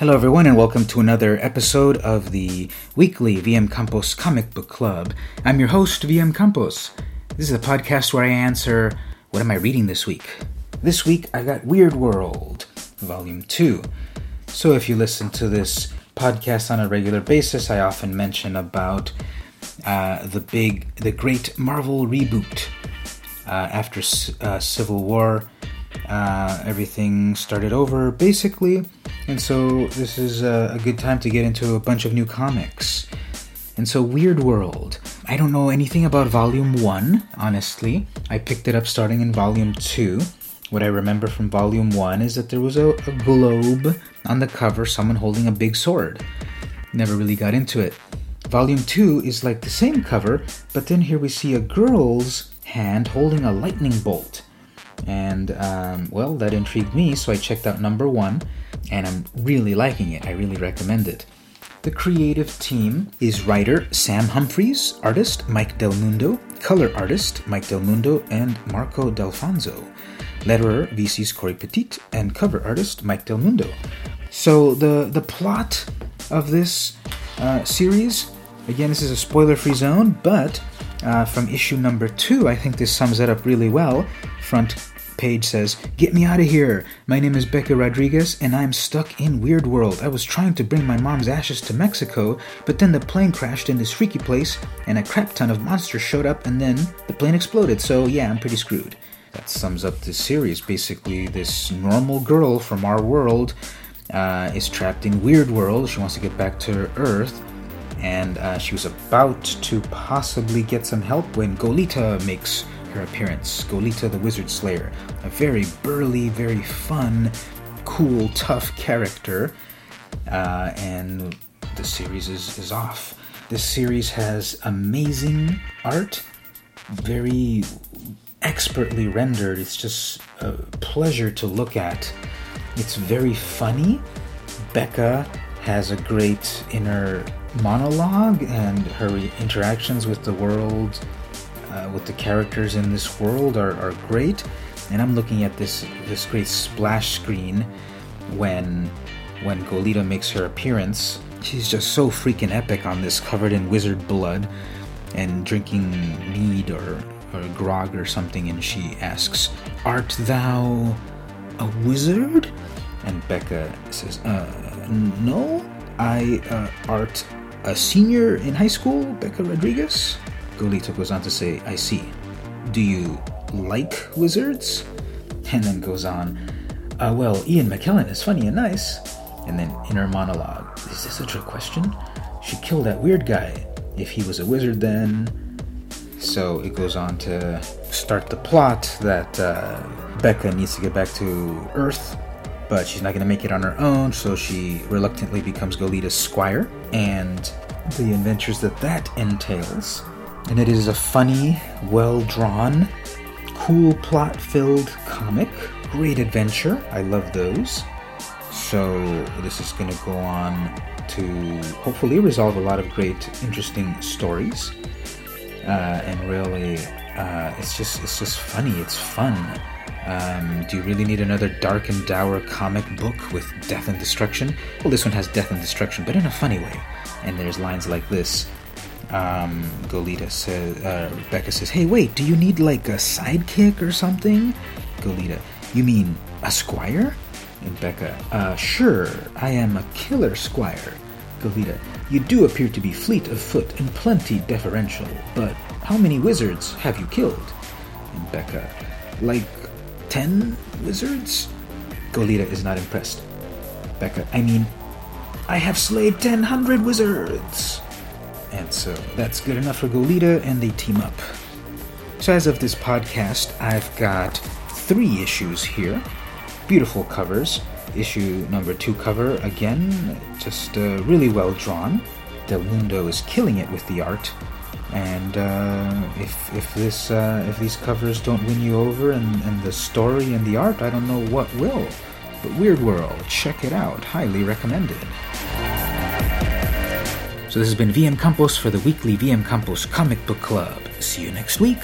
Hello, everyone, and welcome to another episode of the weekly VM Campos Comic Book Club. I'm your host, VM Campos. This is a podcast where I answer what am I reading this week? This week I got Weird World, Volume 2. So if you listen to this podcast on a regular basis, I often mention about uh, the big, the great Marvel reboot. Uh, after uh, Civil War, uh, everything started over, basically and so this is a, good time to get into a bunch of new comics. And so, Weird World. I don't know anything about Volume 1, honestly. I picked it up starting in Volume 2. What I remember from Volume 1 is that there was a, a globe on the cover, someone holding a big sword. Never really got into it. Volume 2 is like the same cover, but then here we see a girl's hand holding a lightning bolt. And, um, well, that intrigued me, so I checked out number 1 and I'm really liking it. I really recommend it. The creative team is writer Sam Humphries, artist Mike Del Mundo, color artist Mike Del Mundo, and Marco D'Alfonso, letterer VC's Cory Petit, and cover artist Mike Del Mundo. So the the plot of this uh, series, again, this is a spoiler-free zone, but uh, from issue number two, I think this sums it up really well. Front Page says, Get me out of here! My name is Becca Rodriguez, and I'm stuck in Weird World. I was trying to bring my mom's ashes to Mexico, but then the plane crashed in this freaky place, and a crap ton of monsters showed up, and then the plane exploded, so yeah, I'm pretty screwed. That sums up this series. Basically, this normal girl from our world uh, is trapped in Weird World. She wants to get back to Earth, and uh, she was about to possibly get some help when Goleta makes her appearance, Goleta the Wizard Slayer, a very burly, very fun, cool, tough character, uh, and the series is, is off. This series has amazing art, very expertly rendered. It's just a pleasure to look at. It's very funny. Becca has a great inner monologue, and her interactions with the world uh, with the characters in this world are, are great. And I'm looking at this this great splash screen when when Goleta makes her appearance. She's just so freaking epic on this, covered in wizard blood and drinking mead or, or grog or something. And she asks, "Art thou a wizard?" And Becca says, uh, "No, I uh, art a senior in high school, Becca Rodriguez." Goleta goes on to say, I see. Do you like wizards? And then goes on, uh, well, Ian McKellen is funny and nice. And then inner monologue, is this a trick question? She killed that weird guy. If he was a wizard, then. So it goes on to start the plot that uh, Becca needs to get back to Earth, but she's not going to make it on her own, so she reluctantly becomes Goleta's squire, and the adventures that that entails and it is a funny, well drawn, cool plot filled comic. Great adventure. I love those. So, this is going to go on to hopefully resolve a lot of great, interesting stories. Uh, and really, uh, it's just it's just funny. It's fun. Um, do you really need another dark and dour comic book with death and destruction? Well, this one has death and destruction, but in a funny way. And there's lines like this um, says, uh, Rebecca says, "Hey, wait, do you need like a sidekick or something?" Goleta, "You mean a squire?" And Becca, uh, "Sure, I am a killer squire." Goleta, "You do appear to be fleet of foot and plenty deferential, but how many wizards have you killed?" And Becca, "Like ten wizards?" Goleta is not impressed. Becca, "I mean, I have slayed ten hundred wizards." And so that's good enough for Goleta, and they team up. So, as of this podcast, I've got three issues here. Beautiful covers. Issue number two cover, again, just uh, really well drawn. Del Mundo is killing it with the art. And uh, if if this uh, if these covers don't win you over and, and the story and the art, I don't know what will. But Weird World, check it out. Highly recommended. So this has been VM Campos for the weekly VM Campos Comic Book Club. See you next week.